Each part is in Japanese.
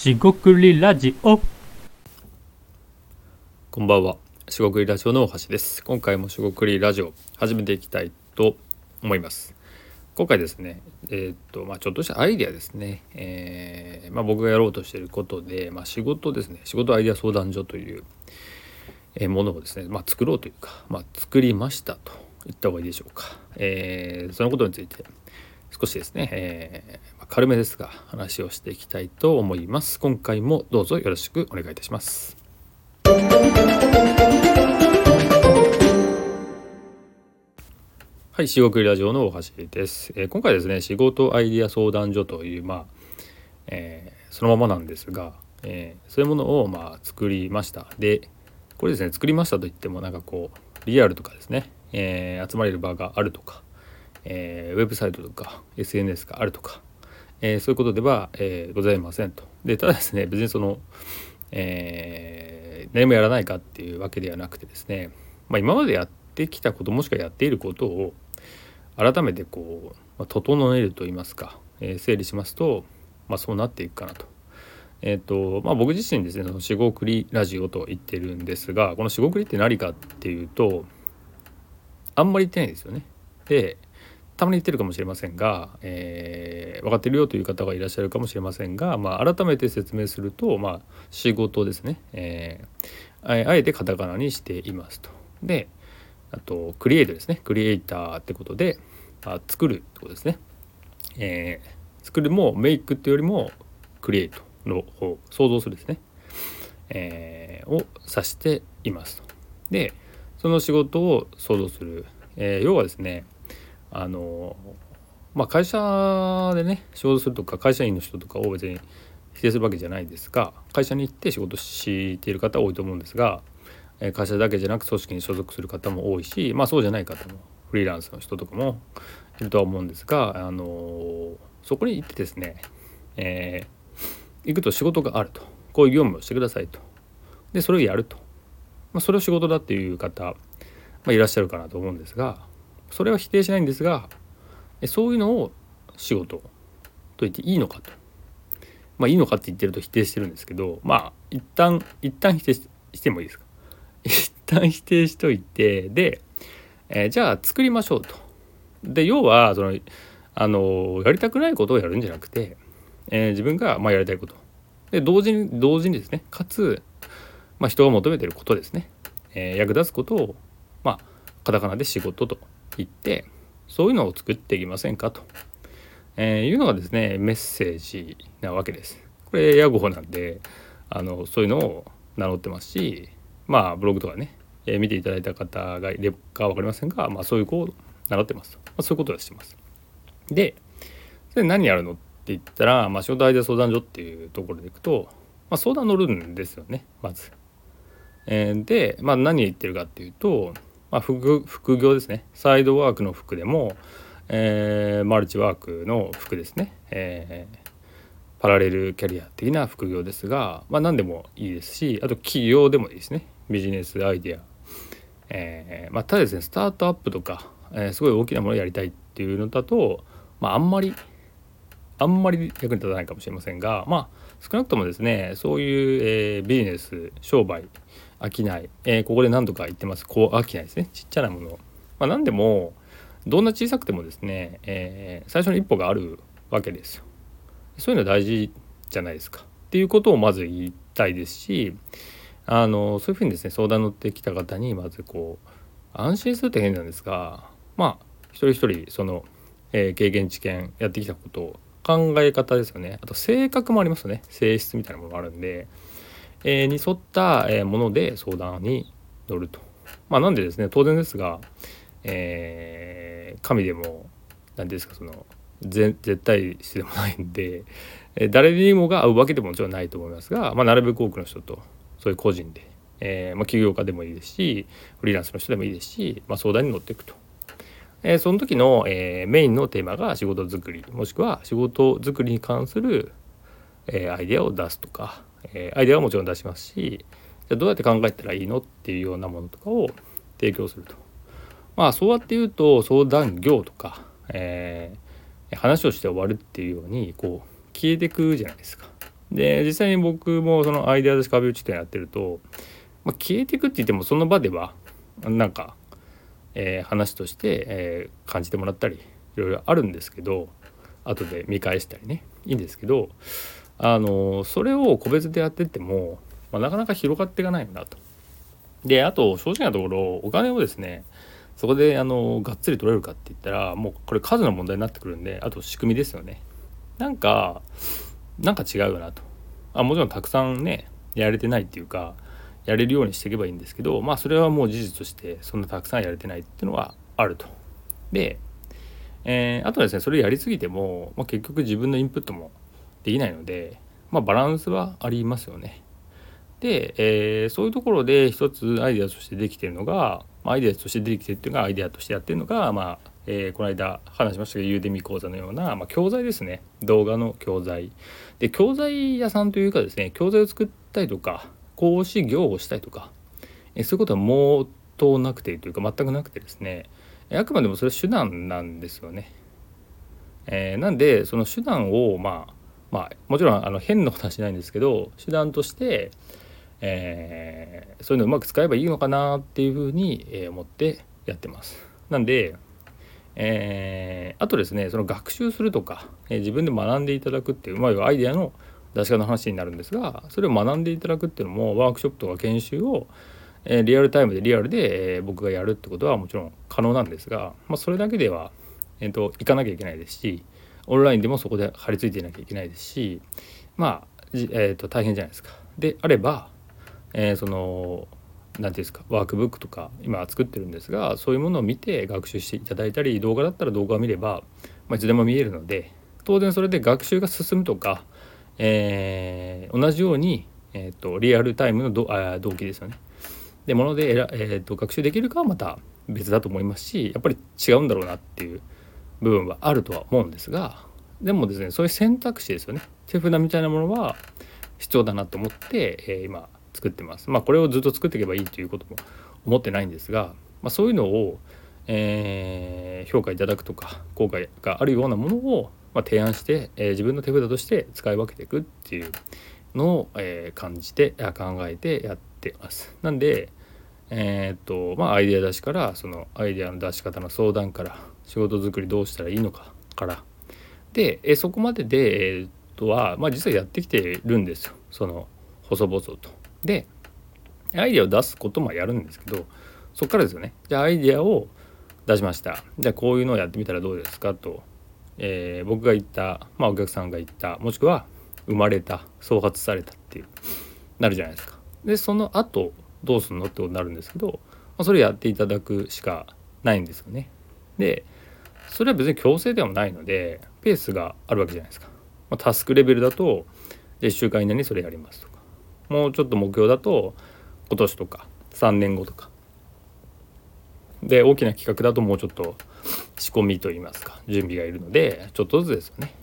しごくりラジオこんばんは。しごくりラジオの大橋です。今回もしごくりラジオ始めていきたいと思います。今回ですね、えーっとまあちょっとしたアイデアですね。えーまあ僕がやろうとしていることで、まあ仕事ですね。仕事アイデア相談所というえものをですね、まあ作ろうというか、まあ作りましたと言った方がいいでしょうか。えーそのことについて少しですね、えー軽めですが話をしていきたいと思います。今回もどうぞよろしくお願いいたします。はい、仕事ラジオの大橋です、えー今回ですね、仕事アイデア相談所という、まあ、えーそのままなんですが、えーそういうものを、まあ、作りました。で、これですね、作りましたといっても、なんかこう、リアルとかですね、えー集まれる場があるとか、えーウェブサイトとか、SNS があるとか、えーそういうことでは、えーございませんと。で、ただですね、別にその、えー何もやらないかっていうわけではなくてですね、まあ、今までやってきたこともしくはやっていることを改めてこう、まあ、整えると言いますか、え整理しますと、まあ、そうなっていくかなと。えーとまあ、僕自身ですねその「しごくりラジオ」と言ってるんですがこの「しごくり」って何かっていうとあんまり言ってないですよね。でたまに言ってるかもしれませんが、えー分かってるよという方がいらっしゃるかもしれませんが、まあ、改めて説明すると、まあ、仕事ですね、えーあえてカタカナにしていますと。であとクリエイトですねクリエイターってことであ作るってことですね。えー作るもメイクっていうよりもクリエイトの方想像するですね、えーを指していますと。でその仕事を想像する、えー要はですねあのまあ会社でね仕事するとか会社員の人とかを別に否定するわけじゃないですが会社に行って仕事している方多いと思うんですが会社だけじゃなく組織に所属する方も多いしまあそうじゃない方もフリーランスの人とかもいるとは思うんですが、あのそこに行ってですね、えー行くと仕事があると。こういう業務をしてくださいと。でそれをやると、まあ、それを仕事だっていう方、まあ、いらっしゃるかなと思うんですがそれは否定しないんですがそういうのを仕事と言っていいのかと。まあいいのかって言ってると否定してるんですけどまあ一旦一旦否定ししてもいいですか一旦否定しといてで、えーじゃあ作りましょうと。で要はそのあのやりたくないことをやるんじゃなくて、えー自分がまあやりたいことで同時に同時にですねかつ、まあ、人が求めてることですね、えー役立つことをまあカタカナで仕事と言ってそういうのを作っていきませんかと、えーいうのがですねメッセージなわけです。これ屋号なんであのそういうのを名乗ってますしまあブログとかね、えー見ていただいた方がいるか分かりませんが、まあ、そういう子を名乗ってますと、まあ、そういうことをしてます。でそれ何やるのって言ったら、まあ、仕事アイデア相談所っていうところでいくと、まあ、相談乗るんですよねまず。えーで、まあ、何言ってるかっていうと、まあ、副業ですね。サイドワークの服でも、えーマルチワークの服ですね、えーパラレルキャリア的な副業ですが、まあ、何でもいいですしあと企業でもいいですね。ビジネスアイデア、えーまあ、ただですねスタートアップとか、えすごい大きなものをやりたいっていうのだと、まあ、んまりあんまり役に立たないかもしれませんがまあ少なくともですねそういう、えビジネス商売商い、えーここで何度か言ってます。こう商いですね。ちっちゃなもの、まあ、何でもどんな小さくてもですね、えー最初の一歩があるわけですよ。そういうのは大事じゃないですか。っていうことをまず言いたいですしあのそういうふうにですね相談乗ってきた方にまずこう安心するって変なんですがまあ一人一人その、えー経験知見やってきたことを考え方ですよね。あと性格もありますよね。性質みたいなものがあるんで、えーに沿った、えーもので相談に乗ると。まあ、なんでですね当然ですが、えー神でも何ですかそのぜ絶対視でもないんで、えー誰にもが合うわけでももちろんないと思いますが、まあ、なるべく多くの人とそういう個人で、えーまあ、起業家でもいいですしフリーランスの人でもいいですし、まあ、相談に乗っていくと。えーその時の、えーメインのテーマが仕事作りもしくは仕事作りに関する、えーアイデアを出すとか、えアイデアはもちろん出しますしじゃどうやって考えたらいいのっていうようなものとかを提供すると。まあそうやって言うと相談業とか、えー話をして終わるっていうようにこう消えてくじゃないですか。で実際に僕もそのアイデア出し壁打ち店やってると、まあ、消えてくって言ってもその場ではなんか、えー、話として、えー、感じてもらったりいろいろあるんですけど後で見返したりねいいんですけどあのそれを個別でやってっても、まあ、なかなか広がっていかないんだと。であと正直なところお金をですねそこであのがっつり取れるかって言ったらもうこれ数の問題になってくるんであと仕組みですよね。なんかなんか違うよなと。あもちろんたくさんねやれてないっていうかやれるようにしていけばいいんですけどまあそれはもう事実としてそんなたくさんやれてないっていうのはあると。で、えー、あとはですねそれやりすぎても、まあ、結局自分のインプットもできないので、まあ、バランスはありますよね。で、えー、そういうところで一つアイデアとしてできてるのがアイデアとしてできてるっていうのがアイデアとしてやってるのが、まあえー、この間話しましたけどユーデミ講座のような、まあ、教材ですね動画の教材で教材屋さんというかですね教材を作ったりとか講師業をしたりとか、えー、そういうことはもうとなくてというか全くなくてですねあくまでもそれは手段なんですよね。えー、なんでその手段をまあまあもちろんあの変なことはしないんですけど手段として、えー、そういうのをうまく使えばいいのかなっていうふうに、え思ってやってます。なんで、えー、あとですねその学習するとか、えー、自分で学んでいただくっていうまあアイデアの出し方の話になるんですがそれを学んでいただくっていうのもワークショップとか研修を、えー、リアルタイムでリアルで、えー、僕がやるってことはもちろん可能なんですが、まあ、それだけでは、えーと、行かなきゃいけないですしオンラインでもそこで張り付いていなきゃいけないですしまあ、えーと大変じゃないですか。であればえー、その何て言うんですかワークブックとか今作ってるんですがそういうものを見て学習していただいたり動画だったら動画を見れば、まあ、いつでも見えるので当然それで学習が進むとか、えー、同じように、えーと、リアルタイムのどあ動機ですよね。でもので、えーと、学習できるかはまた別だと思いますしやっぱり違うんだろうなっていう部分はあるとは思うんですがでもですねそういう選択肢ですよね手札みたいなものは必要だなと思って、えー、今作ってます。まあこれをずっと作っていけばいいということも思ってないんですが、まあ、そういうのを、えー、評価いただくとか効果があるようなものを、まあ、提案して、えー、自分の手札として使い分けていくっていうのを、えー、感じて考えてやってます。なんでえ、っとまあアイデア出しからそのアイデアの出し方の相談から仕事作りどうしたらいいのかから。でえそこまでで、えー、とは、まあ、実はやってきてるんですよ。その細々と。でアイデアを出すこともやるんですけどそこからですよね。じゃあアイデアを出しました。じゃあこういうのをやってみたらどうですかと、えー、僕が言った、まあ、お客さんが言ったもしくは生まれた創発されたっていうなるじゃないですか。でその後どうすんの？ってことになるんですけど、まあ、それやっていただくしかないんですよね。でそれは別に強制ではないのでペースがあるわけじゃないですか。ま、タスクレベルだと1週間以内にそれやりますとかもうちょっと目標だと今年とか3年後とかで大きな企画だともうちょっと仕込みといいますか準備がいるのでちょっとずつですよね。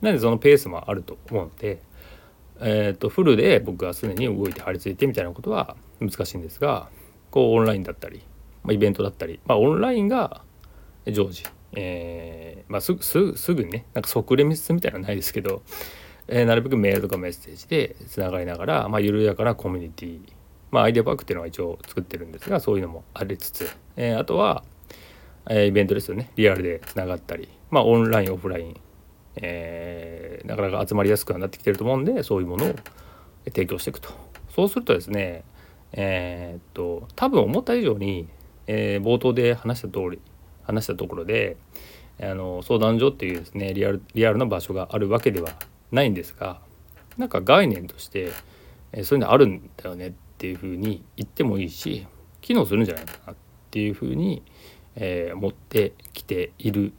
なのでそのペースもあると思うので、えー、とフルで僕が常に動いて張り付いてみたいなことは難しいんですがこうオンラインだったり、まあ、イベントだったり、まあ、オンラインが常時、えーまあ、すぐすぐにねなんか即レミスみたいなのはないですけどえー、なるべくメールとかメッセージでつながりながら、まあ、緩やかなコミュニティまあアイデアパークっていうのは一応作ってるんですがそういうのもありつつ、えー、あとは、えー、イベントですよね。リアルでつながったりまあオンラインオフライン、えー、なかなか集まりやすくはなってきてると思うんでそういうものを提供していくと。そうするとですねえー、っと多分思った以上に、えー、冒頭で話した通り話したところであの相談所っていうですねリアルリアルな場所があるわけではないんですがなんか概念として、えそういうのあるんだよねっていうふうに言ってもいいし機能するんじゃないかなっていうふうに、えー、持ってきている、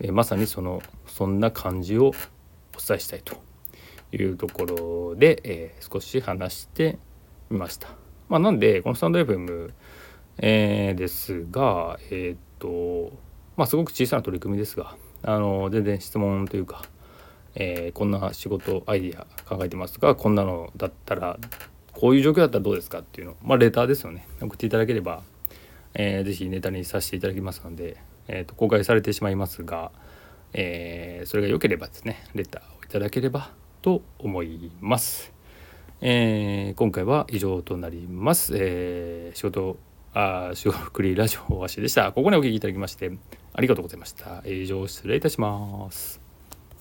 えー、まさにそのそんな感じをお伝えしたいというところで、えー、少し話してみました。まあ、なんでこのスタンド FM、えー、ですがえっ、とまあすごく小さな取り組みですがあの全然質問というかえー、こんな仕事アイディア考えてますとかこんなのだったらこういう状況だったらどうですかっていうのまあレターですよね送っていただければ、えー、ぜひネタにさせていただきますので、えーと、公開されてしまいますが、えー、それが良ければですねレターをいただければと思います。えー今回は以上となります。えー仕事あ仕事くりラジオわしでした。ここにお聞きいただきましてありがとうございました。以上失礼いたします。